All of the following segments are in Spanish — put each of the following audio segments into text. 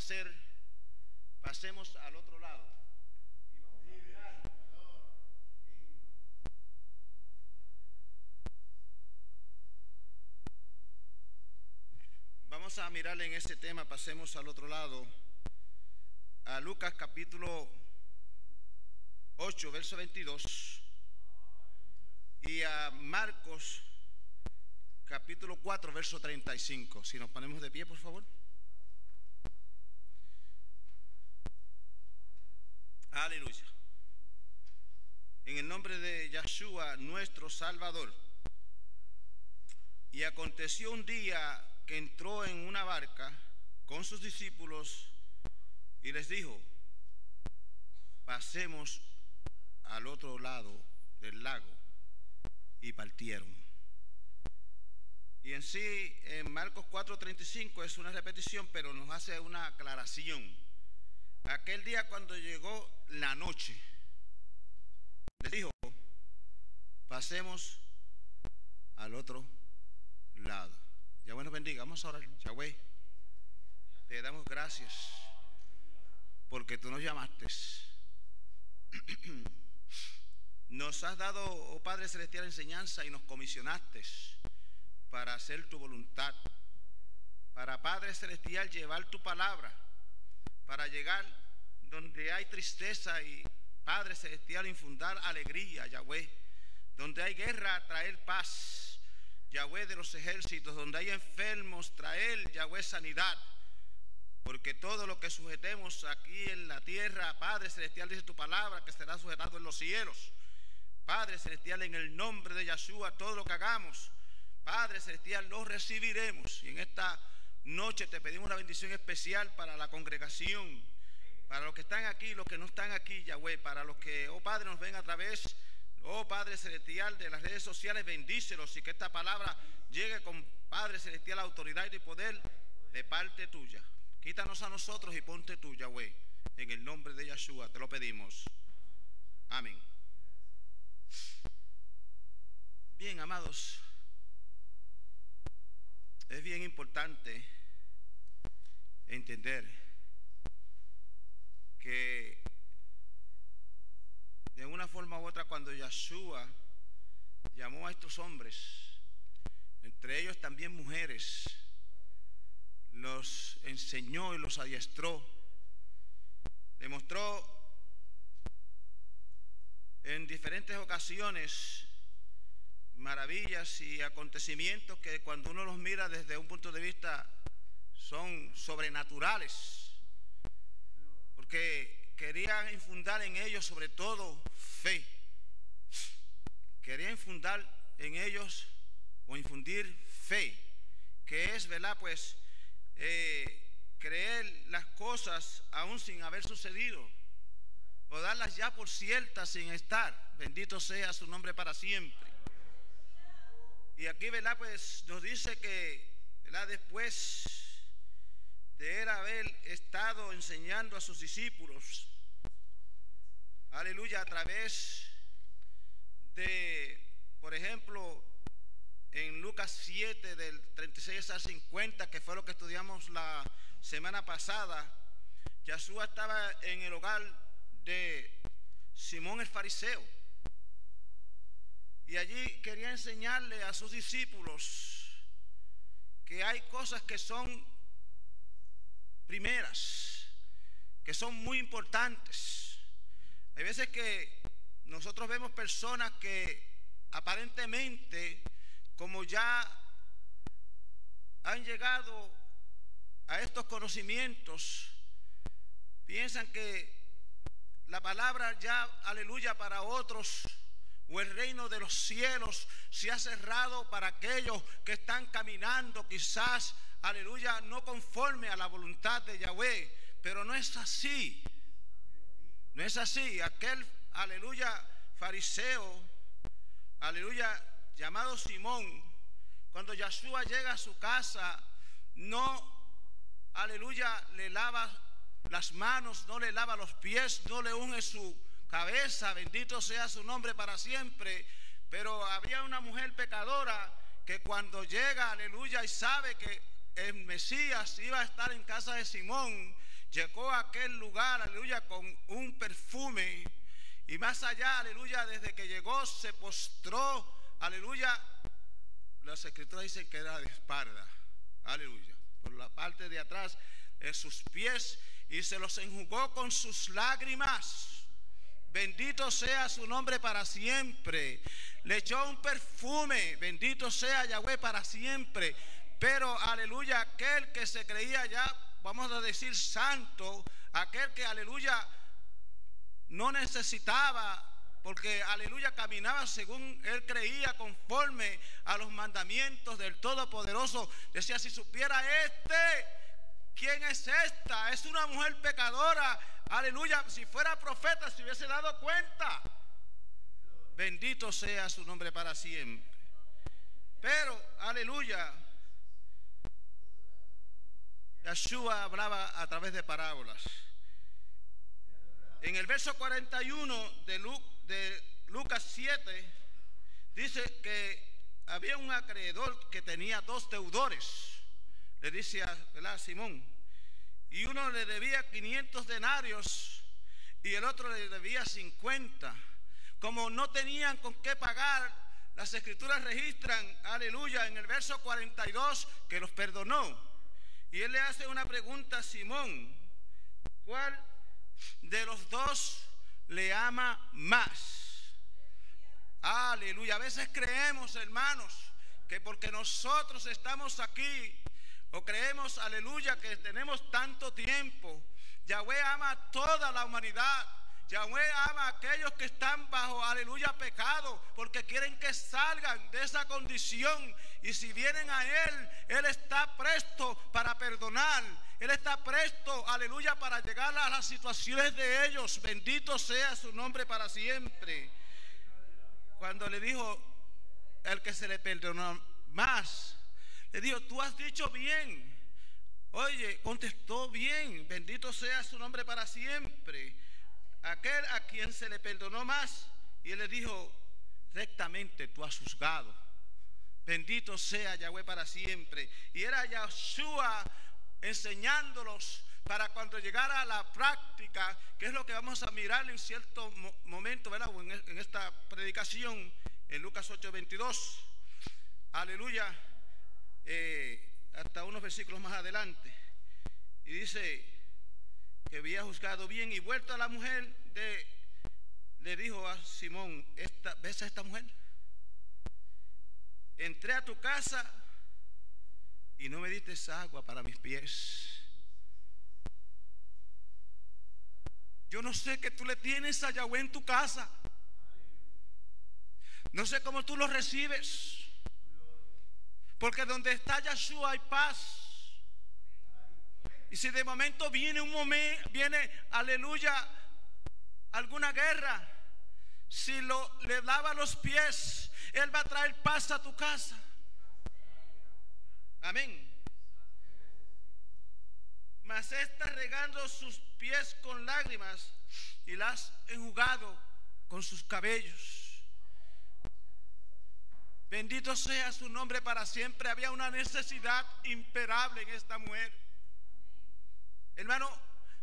a ser, pasemos al otro lado. Vamos a mirar en este tema, pasemos al otro lado, a Lucas capítulo 8, verso 22, y a Marcos capítulo 4, verso 35. Si nos ponemos de pie, por favor. Aleluya. En el nombre de Yahshua, nuestro Salvador. Y aconteció un día que entró en una barca con sus discípulos y les dijo, pasemos al otro lado del lago. Y partieron. Y en sí, en Marcos 4:35 es una repetición, pero nos hace una aclaración. Aquel día cuando llegó la noche, les dijo, pasemos al otro lado. Ya bueno bendiga, vamos ahora, Yahweh. Te damos gracias porque tú nos llamaste. Nos has dado, oh Padre Celestial, enseñanza y nos comisionaste para hacer tu voluntad. Para Padre Celestial llevar tu palabra. Para llegar donde hay tristeza y Padre Celestial infundar alegría, Yahweh. Donde hay guerra, traer paz. Yahweh de los ejércitos. Donde hay enfermos, traer, Yahweh, sanidad. Porque todo lo que sujetemos aquí en la tierra, Padre Celestial, dice tu palabra, que será sujetado en los cielos. Padre Celestial, en el nombre de Yahshua, todo lo que hagamos, Padre Celestial, lo recibiremos. Y en esta noche te pedimos una bendición especial para la congregación, para los que están aquí los que no están aquí, Yahweh, para los que, oh Padre, nos ven a través, oh Padre Celestial, de las redes sociales, bendícelos y que esta palabra llegue con Padre Celestial, autoridad y poder de parte tuya. Quítanos a nosotros y ponte tú, Yahweh. En el nombre de Yahshua te lo pedimos. Amén. Bien, amados. Es bien importante entender que de una forma u otra cuando Yahshua llamó a estos hombres, entre ellos también mujeres, los enseñó y los adiestró, demostró en diferentes ocasiones maravillas y acontecimientos que cuando uno los mira desde un punto de vista son sobrenaturales, porque querían infundar en ellos sobre todo fe, querían infundar en ellos o infundir fe, que es, ¿verdad? Pues eh, creer las cosas aún sin haber sucedido, o darlas ya por ciertas sin estar, bendito sea su nombre para siempre. Y aquí, ¿verdad? Pues nos dice que, ¿verdad? Después de él haber estado enseñando a sus discípulos, aleluya, a través de, por ejemplo, en Lucas 7 del 36 al 50, que fue lo que estudiamos la semana pasada, Yahshua estaba en el hogar de Simón el fariseo. Y allí quería enseñarle a sus discípulos que hay cosas que son primeras, que son muy importantes. Hay veces que nosotros vemos personas que aparentemente, como ya han llegado a estos conocimientos, piensan que la palabra ya, aleluya, para otros o el reino de los cielos se ha cerrado para aquellos que están caminando quizás, aleluya, no conforme a la voluntad de Yahweh. Pero no es así. No es así. Aquel, aleluya, fariseo, aleluya, llamado Simón, cuando Yahshua llega a su casa, no, aleluya, le lava las manos, no le lava los pies, no le unge su cabeza, bendito sea su nombre para siempre. Pero había una mujer pecadora que cuando llega, aleluya, y sabe que el Mesías iba a estar en casa de Simón, llegó a aquel lugar, aleluya, con un perfume. Y más allá, aleluya, desde que llegó se postró, aleluya. Las escrituras dicen que era de espalda, aleluya. Por la parte de atrás, en sus pies, y se los enjugó con sus lágrimas. Bendito sea su nombre para siempre. Le echó un perfume. Bendito sea Yahweh para siempre. Pero aleluya, aquel que se creía ya, vamos a decir, santo, aquel que aleluya no necesitaba, porque aleluya caminaba según él creía, conforme a los mandamientos del Todopoderoso. Decía, si supiera este, ¿quién es esta? Es una mujer pecadora. Aleluya, si fuera profeta se hubiese dado cuenta. Bendito sea su nombre para siempre. Pero, aleluya, Yeshua hablaba a través de parábolas. En el verso 41 de, Lucas 7 dice que había un acreedor que tenía dos deudores. Le dice a Simón. Y uno le debía 500 denarios y el otro le debía 50. Como no tenían con qué pagar, las escrituras registran, aleluya, en el verso 42 que los perdonó. Y él le hace una pregunta a Simón. ¿Cuál de los dos le ama más? Aleluya. A veces creemos, hermanos, que porque nosotros estamos aquí, o creemos, aleluya, que tenemos tanto tiempo, Yahweh ama a toda la humanidad. Yahweh ama a aquellos que están bajo, aleluya, pecado, porque quieren que salgan de esa condición. Y si vienen a Él, Él está presto para perdonar. Él está presto, aleluya, para llegar a las situaciones de ellos. Bendito sea su nombre para siempre. Cuando le dijo el que se le perdonó más, le dijo, tú has dicho bien. Oye, contestó bien. Bendito sea su nombre para siempre aquel a quien se le perdonó más, y él le dijo, rectamente tú has juzgado. Bendito sea Yahweh para siempre. Y era Yahshua enseñándolos para cuando llegara a la práctica, que es lo que vamos a mirar en cierto momento, ¿verdad? En esta predicación, en Lucas 8:22. Aleluya. Eh, hasta unos versículos más adelante. Y dice, que había juzgado bien y vuelto a la mujer, de, le dijo a Simón, esta, ¿ves a esta mujer? Entré a tu casa y no me diste agua para mis pies. Yo no sé qué tú le tienes a Yahweh en tu casa. No sé cómo tú lo recibes. Porque donde está Yahshua hay paz. Y si de momento viene un momento, viene, aleluya, alguna guerra, si lo, le lava los pies, Él va a traer paz a tu casa. Amén. Mas está regando sus pies con lágrimas y las enjugado con sus cabellos. Bendito sea su nombre para siempre. Había una necesidad imperable en esta mujer. Hermano,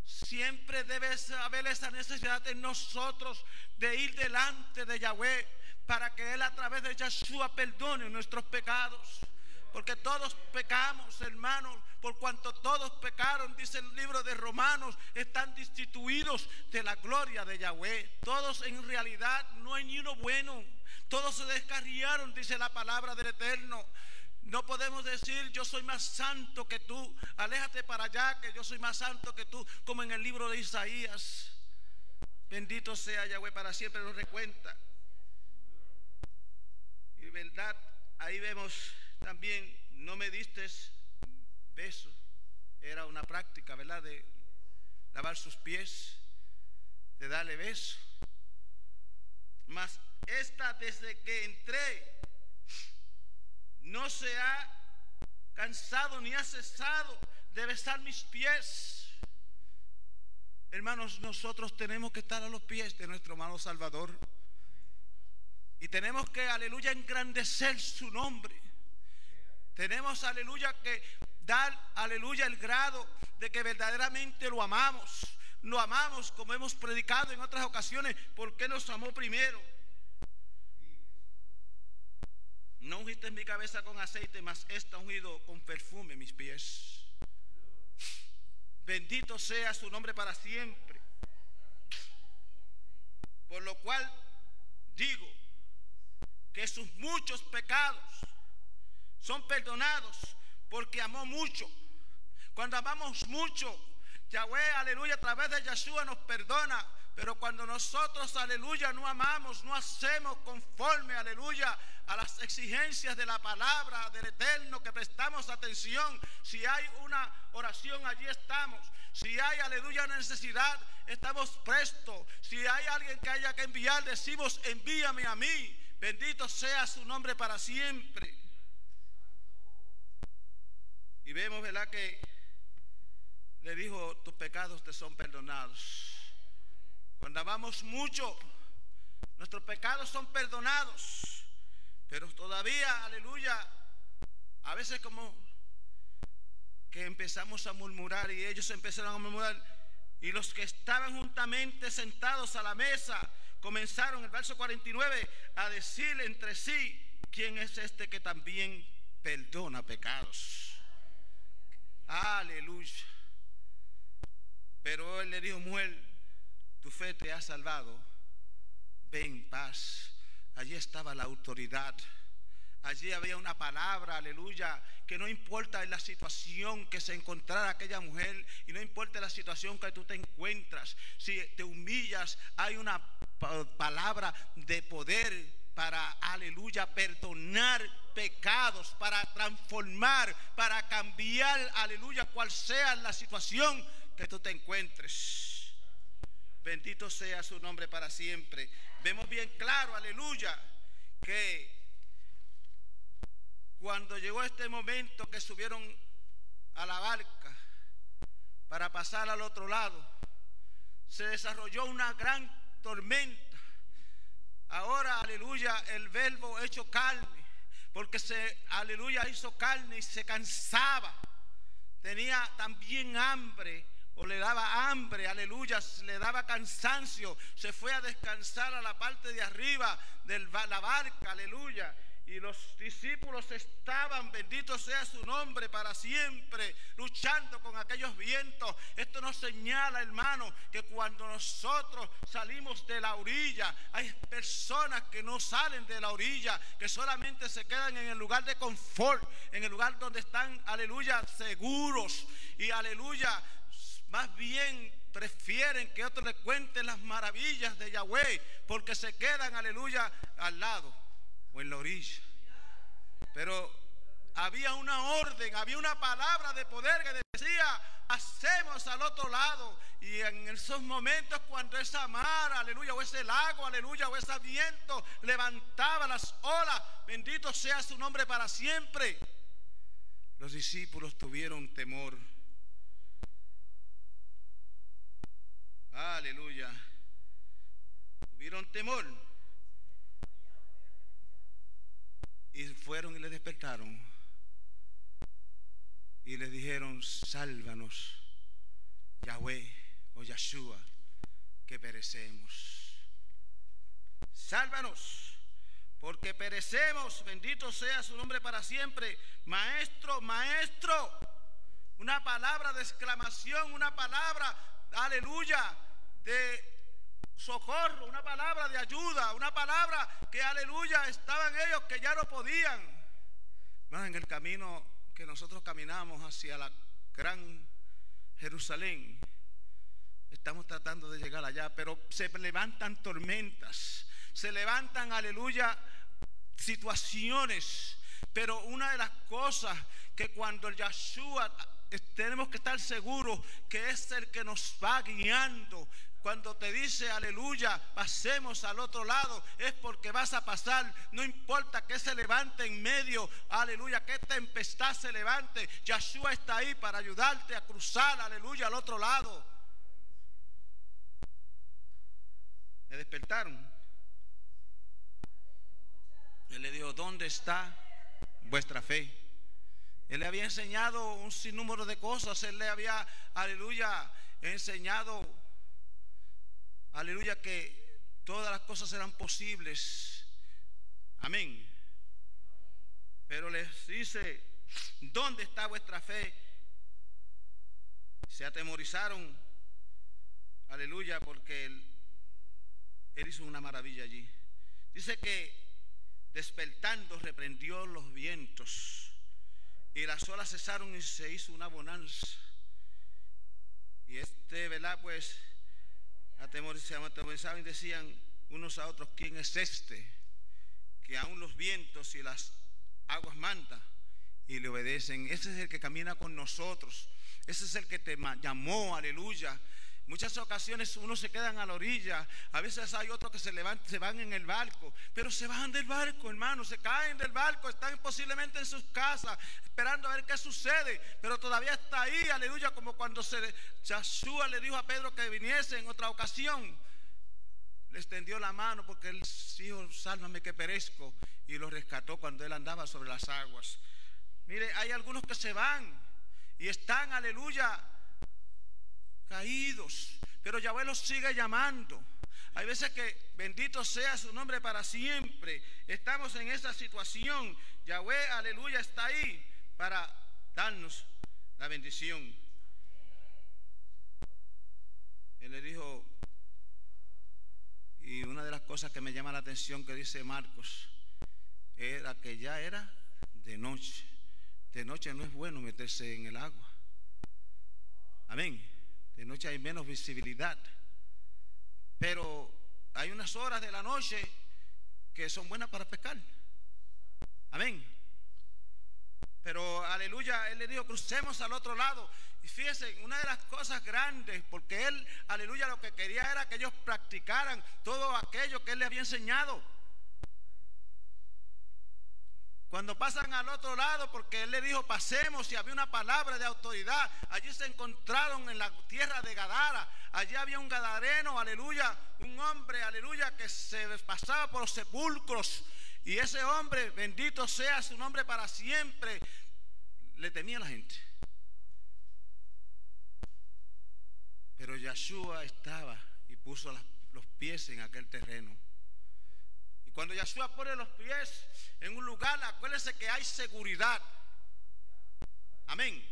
siempre debe haber esa necesidad en nosotros de ir delante de Yahweh para que Él a través de Yahshua perdone nuestros pecados. Porque todos pecamos, hermanos, por cuanto todos pecaron, dice el libro de Romanos, están destituidos de la gloria de Yahweh. Todos en realidad no hay ni uno bueno. Todos se descarriaron, dice la palabra del Eterno. No podemos decir yo soy más santo que tú. Aléjate para allá que yo soy más santo que tú, como en el libro de Isaías. Bendito sea Yahweh para siempre nos recuenta. Y verdad, ahí vemos también, no me diste beso. Era una práctica, ¿verdad? De lavar sus pies, de darle beso. Mas esta desde que entré no se ha cansado ni ha cesado de besar mis pies. Hermanos, nosotros tenemos que estar a los pies de nuestro hermano Salvador. Y tenemos que, aleluya, engrandecer su nombre. Tenemos, aleluya, que dar, aleluya, el grado de que verdaderamente lo amamos. Lo amamos como hemos predicado en otras ocasiones, porque nos amó primero. No ungiste mi cabeza con aceite, mas está ungido con perfume mis pies. Bendito sea su nombre para siempre. Por lo cual digo que sus muchos pecados son perdonados porque amó mucho. Cuando amamos mucho, Yahweh, aleluya, a través de Yeshua nos perdona. Pero cuando nosotros, aleluya, no amamos, no hacemos conforme, aleluya, a las exigencias de la palabra del Eterno, que prestamos atención. Si hay una oración, allí estamos. Si hay, aleluya, necesidad, estamos prestos. Si hay alguien que haya que enviar, decimos, envíame a mí. Bendito sea su nombre para siempre. Y vemos, ¿verdad? Que le dijo, tus pecados te son perdonados. Cuando amamos mucho, nuestros pecados son perdonados. Pero todavía, aleluya, a veces como que empezamos a murmurar y ellos empezaron a murmurar y los que estaban juntamente sentados a la mesa comenzaron, el verso 49, a decir entre sí, ¿quién es este que también perdona pecados? Aleluya. Pero él le dijo, mujer, tu fe te ha salvado, ve paz. Allí estaba la autoridad. Allí había una palabra, aleluya, que no importa la situación que se encontrara aquella mujer y no importa la situación que tú te encuentras, si te humillas, hay una palabra de poder para, aleluya, perdonar pecados, para transformar, para cambiar, aleluya, cual sea la situación que tú te encuentres. Bendito sea su nombre para siempre. Vemos bien claro, aleluya, que cuando llegó este momento que subieron a la barca para pasar al otro lado, se desarrolló una gran tormenta. Ahora, aleluya, el verbo hecho carne, porque se, aleluya, hizo carne y se cansaba. Tenía también hambre o le daba hambre, aleluya, le daba cansancio, se fue a descansar a la parte de arriba de la barca, aleluya. Y los discípulos estaban, bendito sea su nombre, para siempre, luchando con aquellos vientos. Esto nos señala, hermano, que cuando nosotros salimos de la orilla, hay personas que no salen de la orilla, que solamente se quedan en el lugar de confort, en el lugar donde están, aleluya, seguros. Y aleluya, más bien prefieren que otros le cuenten las maravillas de Yahweh, porque se quedan, aleluya, al lado o en la orilla. Pero había una orden, había una palabra de poder que decía, hacemos al otro lado. Y en esos momentos cuando esa mar, aleluya, o ese lago, aleluya, o ese viento levantaba las olas, bendito sea su nombre para siempre. Los discípulos tuvieron temor. Aleluya. Tuvieron temor. Y fueron y le despertaron. Y le dijeron, sálvanos, Yahweh o Yahshua, que perecemos. Sálvanos, porque perecemos. Bendito sea su nombre para siempre. Maestro, maestro. Una palabra de exclamación, una palabra, aleluya, de socorro, una palabra de ayuda, una palabra que aleluya estaban ellos que ya no podían. en el camino que nosotros caminamos hacia la gran Jerusalén, estamos tratando de llegar allá, pero se levantan tormentas, se levantan, aleluya, situaciones. Pero una de las cosas que cuando el Yahshua tenemos que estar seguros que es el que nos va guiando, cuando te dice aleluya, pasemos al otro lado, es porque vas a pasar. No importa que se levante en medio, aleluya, que tempestad se levante. Yeshua está ahí para ayudarte a cruzar, aleluya, al otro lado. Me despertaron. Él le dijo, ¿dónde está vuestra fe? Él le había enseñado un sinnúmero de cosas. Él le había, aleluya, enseñado, aleluya, que todas las cosas eran posibles. Amén. Pero les dice, ¿dónde está vuestra fe? Se atemorizaron, aleluya, porque él, él hizo una maravilla allí. Dice que despertando reprendió los vientos y las olas cesaron y se hizo una bonanza. Y este, ¿verdad? Pues atemorizaban y decían unos a otros, ¿quién es este? Que aún los vientos y las aguas manda y le obedecen. Ese es el que camina con nosotros. Ese es el que te llamó, aleluya. Muchas ocasiones uno se quedan a la orilla, a veces hay otros que se levantan, se van en el barco, pero se van del barco, hermano, se caen del barco, están posiblemente en sus casas, esperando a ver qué sucede, pero todavía está ahí, aleluya, como cuando se, Yahshua le dijo a Pedro que viniese en otra ocasión, le extendió la mano porque él dijo, sálvame que perezco, y lo rescató cuando él andaba sobre las aguas. Mire, hay algunos que se van y están, aleluya, caídos, pero Yahweh los sigue llamando. Hay veces que bendito sea su nombre para siempre. Estamos en esa situación. Yahweh, aleluya, está ahí para darnos la bendición. Él le dijo, y una de las cosas que me llama la atención que dice Marcos, era que ya era de noche. De noche no es bueno meterse en el agua. Amén. De noche hay menos visibilidad. Pero hay unas horas de la noche que son buenas para pescar. Amén. Pero aleluya, él le dijo, crucemos al otro lado. Y fíjense, una de las cosas grandes, porque él, aleluya, lo que quería era que ellos practicaran todo aquello que él le había enseñado. Cuando pasan al otro lado, porque él le dijo, pasemos y había una palabra de autoridad, allí se encontraron en la tierra de Gadara, allí había un gadareno, aleluya, un hombre, aleluya, que se pasaba por los sepulcros. Y ese hombre, bendito sea su nombre para siempre, le temía a la gente. Pero Yahshua estaba y puso los pies en aquel terreno. Cuando Yahshua pone los pies en un lugar, acuérdense que hay seguridad. Amén.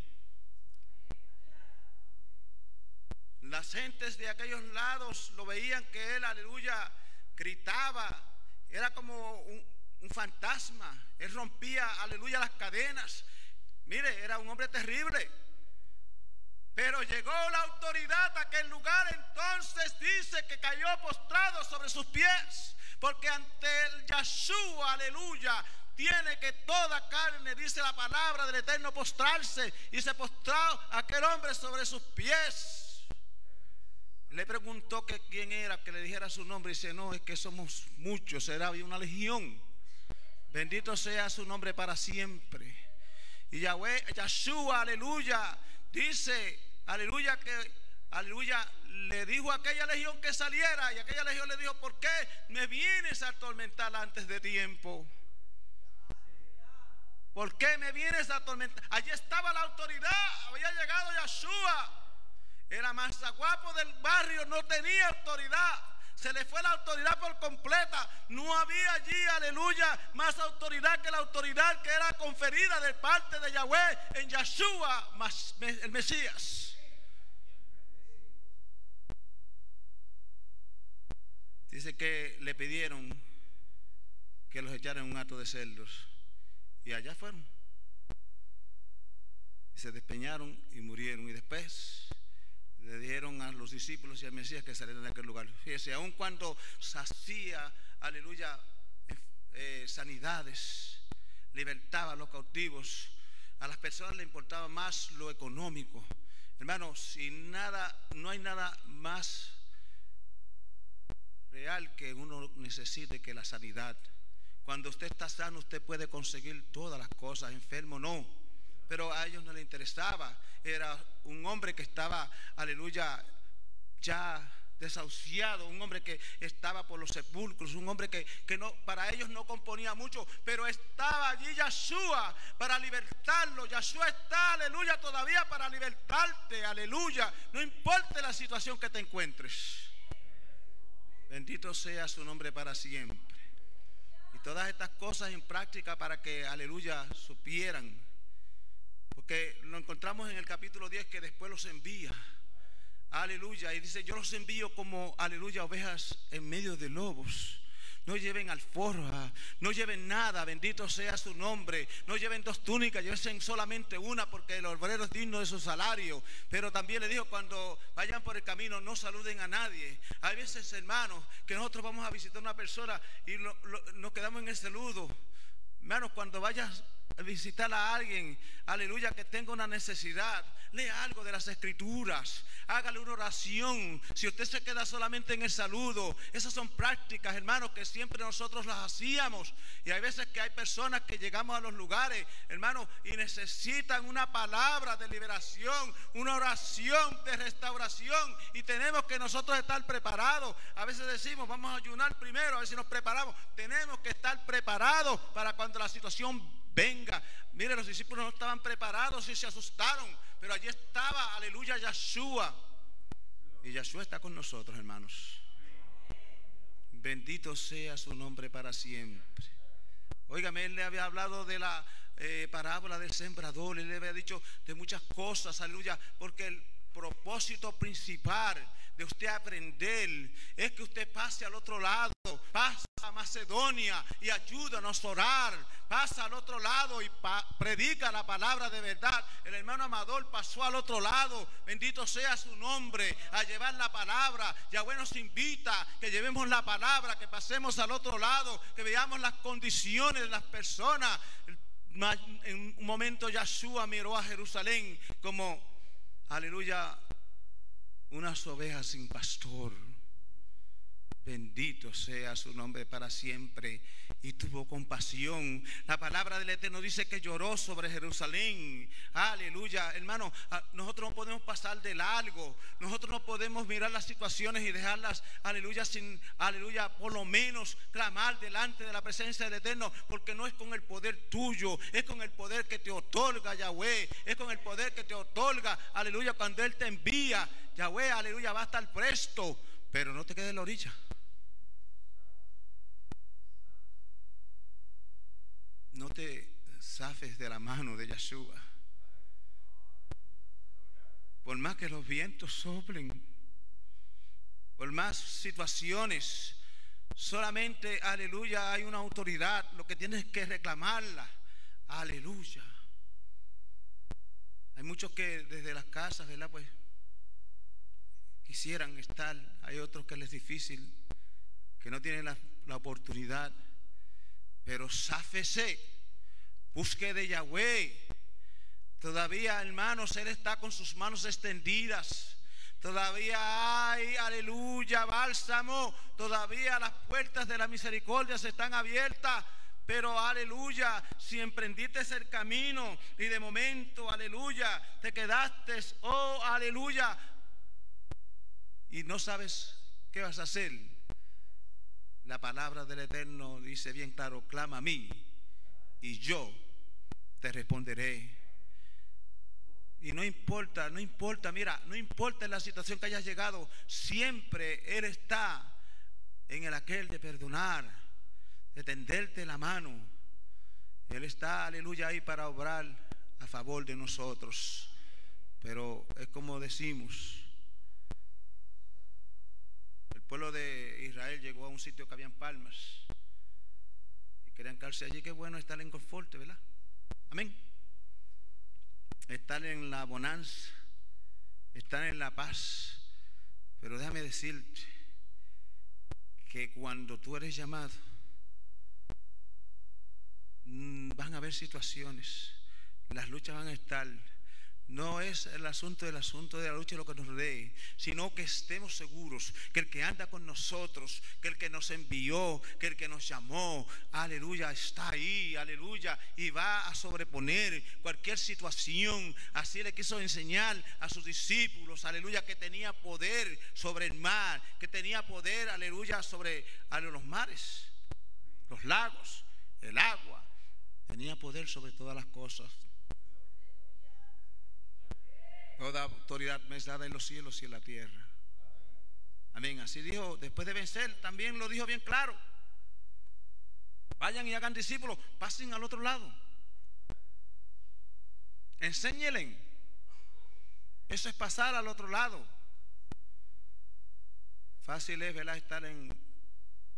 Las gentes de aquellos lados lo veían que él, aleluya, gritaba. Era como un, un fantasma. Él rompía, aleluya, las cadenas. Mire, era un hombre terrible. Pero llegó la autoridad a aquel lugar, entonces dice que cayó postrado sobre sus pies. Porque ante el Yahshua, aleluya, tiene que toda carne, dice la palabra del Eterno, postrarse. Y se postró aquel hombre sobre sus pies. Le preguntó que quién era, que le dijera su nombre. Y dice, no, es que somos muchos, era una legión. Bendito sea su nombre para siempre. Y Yahweh, Yahshua, aleluya, dice, aleluya, que, aleluya, le dijo a aquella legión que saliera y aquella legión le dijo, ¿por qué me vienes a atormentar antes de tiempo? ¿Por qué me vienes a atormentar? Allí estaba la autoridad, había llegado Yahshua. Era más guapo del barrio, no tenía autoridad. Se le fue la autoridad por completa. No había allí, aleluya, más autoridad que la autoridad que era conferida de parte de Yahweh en Yahshua, el Mesías. Dice que le pidieron que los echaran en un acto de cerdos. Y allá fueron. Y se despeñaron y murieron. Y después le dijeron a los discípulos y al Mesías que salieran de aquel lugar. Fíjese, aun cuando hacía, aleluya, eh, sanidades, libertaba a los cautivos, a las personas le importaba más lo económico. Hermanos, si nada, no hay nada más real que uno necesite que la sanidad. Cuando usted está sano, usted puede conseguir todas las cosas, enfermo no. Pero a ellos no les interesaba. Era un hombre que estaba, aleluya, ya desahuciado, un hombre que estaba por los sepulcros, un hombre que, que, no, para ellos no componía mucho, pero estaba allí Yahshua para libertarlo. Yahshua está, aleluya, todavía para libertarte, aleluya. No importa la situación que te encuentres. Bendito sea su nombre para siempre. Y todas estas cosas en práctica para que, aleluya, supieran. Porque lo encontramos en el capítulo 10 que después los envía. Aleluya. Y dice, yo los envío como, aleluya, ovejas en medio de lobos. No lleven alforja, no lleven nada, bendito sea su nombre. No lleven dos túnicas, lleven solamente una porque el obrero es digno de su salario. Pero también le dijo, cuando vayan por el camino, no saluden a nadie. Hay veces, hermanos, que nosotros vamos a visitar a una persona y nos quedamos en el saludo. Hermanos, cuando vayas visitar a alguien, aleluya, que tenga una necesidad, lea algo de las escrituras, hágale una oración. Si usted se queda solamente en el saludo, esas son prácticas, hermanos, que siempre nosotros las hacíamos. Y hay veces que hay personas que llegamos a los lugares, hermanos, y necesitan una palabra de liberación, una oración de restauración. Y tenemos que nosotros estar preparados. A veces decimos, vamos a ayunar primero, a ver si nos preparamos. Tenemos que estar preparados para cuando la situación venga. Mire, los discípulos no estaban preparados y se asustaron, pero allí estaba, aleluya, Yahshua. Y Yahshua está con nosotros, hermanos. Bendito sea su nombre para siempre. Óigame, él le había hablado de la eh, parábola del sembrador, él le había dicho de muchas cosas, aleluya, porque el propósito principal de usted aprender es que usted pase al otro lado, pasa a Macedonia y ayúdanos a orar, pasa al otro lado y predica la palabra de verdad. El hermano Amador pasó al otro lado, bendito sea su nombre, a llevar la palabra. Yahweh nos invita que llevemos la palabra, que pasemos al otro lado, que veamos las condiciones de las personas. En un momento Yahshua miró a Jerusalén como, aleluya, unas ovejas sin pastor. Bendito sea su nombre para siempre. Y tuvo compasión. La palabra del Eterno dice que lloró sobre Jerusalén. Aleluya. Hermano, ah, nosotros no podemos pasar de largo. Nosotros no podemos mirar las situaciones y dejarlas, aleluya, sin, aleluya, por lo menos clamar delante de la presencia del Eterno. Porque no es con el poder tuyo, es con el poder que te otorga Yahweh. Es con el poder que te otorga, aleluya, cuando Él te envía. Yahweh, aleluya, va a estar presto. Pero no te quedes en la orilla. No te zafes de la mano de Yeshua. Por más que los vientos soplen, por más situaciones, solamente, aleluya, hay una autoridad. Lo que tienes que reclamarla. Aleluya. Hay muchos que desde las casas, ¿verdad? Pues quisieran estar. Hay otros que les es difícil, que no tienen la, la oportunidad. Pero sáfese, busque de Yahweh. Todavía, hermanos, Él está con sus manos extendidas. Todavía hay, aleluya, bálsamo. Todavía las puertas de la misericordia se están abiertas. Pero aleluya, si emprendiste el camino y de momento, aleluya, te quedaste, oh, aleluya, y no sabes qué vas a hacer. La palabra del Eterno dice bien claro, clama a mí y yo te responderé. Y no importa, no importa, mira, no importa la situación que hayas llegado, siempre Él está en el aquel de perdonar, de tenderte la mano. Él está, aleluya, ahí para obrar a favor de nosotros. Pero es como decimos, pueblo de Israel llegó a un sitio que habían palmas y querían quedarse allí. Qué bueno estar en confort, ¿verdad? Amén. Estar en la bonanza, estar en la paz. Pero déjame decirte que cuando tú eres llamado, mm, van a haber situaciones, las luchas van a estar, no es el asunto del asunto de la lucha lo que nos dé, sino que estemos seguros que el que anda con nosotros, que el que nos envió, que el que nos llamó, aleluya, está ahí, aleluya, y va a sobreponer cualquier situación. Así le quiso enseñar a sus discípulos, aleluya, que tenía poder sobre el mar, que tenía poder, aleluya, sobre los mares, los lagos, el agua. Tenía poder sobre todas las cosas. Toda autoridad me es dada en los cielos y en la tierra. Amén. Así dijo, después de vencer, también lo dijo bien claro. Vayan y hagan discípulos, pasen al otro lado. Enséñelen. Eso es pasar al otro lado. Fácil es ¿verdad? estar en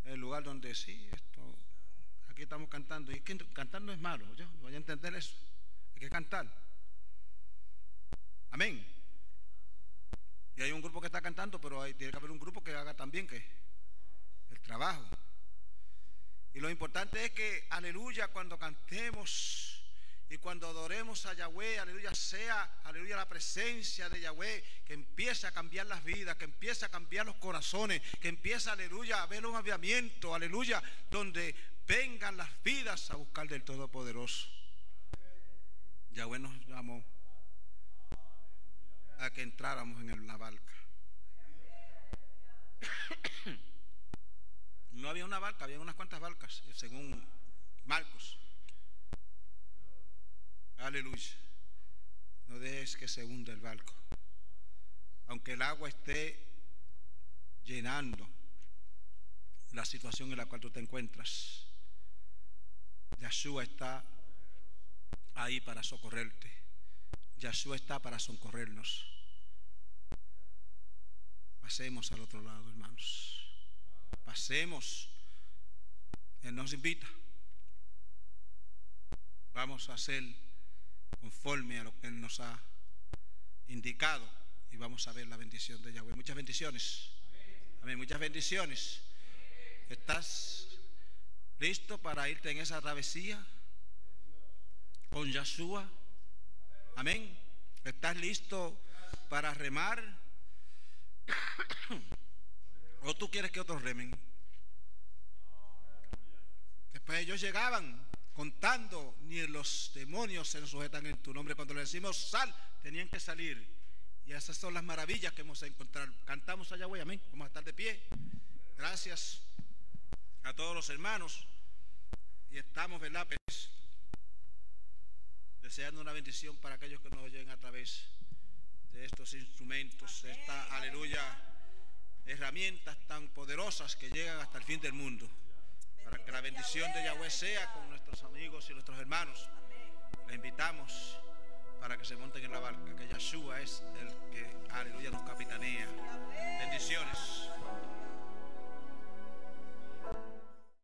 el lugar donde sí, esto, aquí estamos cantando. Y que cantar no es malo, yo voy a entender eso. Hay que cantar. Amén. Y hay un grupo que está cantando, pero hay, tiene que haber un grupo que haga también que el trabajo. Y lo importante es que, aleluya, cuando cantemos y cuando adoremos a Yahweh, aleluya, sea, aleluya, la presencia de Yahweh que empiece a cambiar las vidas, que empiece a cambiar los corazones, que empiece, aleluya, a ver un aviamiento, aleluya, donde vengan las vidas a buscar del Todopoderoso. Yahweh nos llamó a que entráramos en la barca. No había una barca, había unas cuantas barcas, según Marcos. Aleluya. No dejes que se hunda el barco. Aunque el agua esté llenando la situación en la cual tú te encuentras, Yahshua está ahí para socorrerte. Yahshua está para socorrernos. Pasemos al otro lado, hermanos. Pasemos. Él nos invita. Vamos a hacer conforme a lo que Él nos ha indicado y vamos a ver la bendición de Yahweh. Muchas bendiciones. Amén. Muchas bendiciones. ¿Estás listo para irte en esa travesía con Yahshua? Amén. ¿Estás listo para remar? ¿O tú quieres que otros remen? Después ellos llegaban contando, ni los demonios se nos sujetan en tu nombre. Cuando le decimos sal, tenían que salir. Y esas son las maravillas que hemos encontrado. Cantamos allá, güey, amén. Vamos a estar de pie. Gracias a todos los hermanos. Y estamos, ¿verdad? Deseando una bendición para aquellos que nos oyen a través de estos instrumentos, esta aleluya, herramientas tan poderosas que llegan hasta el fin del mundo. Para que la bendición de Yahweh sea con nuestros amigos y nuestros hermanos. Le invitamos para que se monten en la barca, que Yahshua es el que, aleluya, nos capitanea. Bendiciones.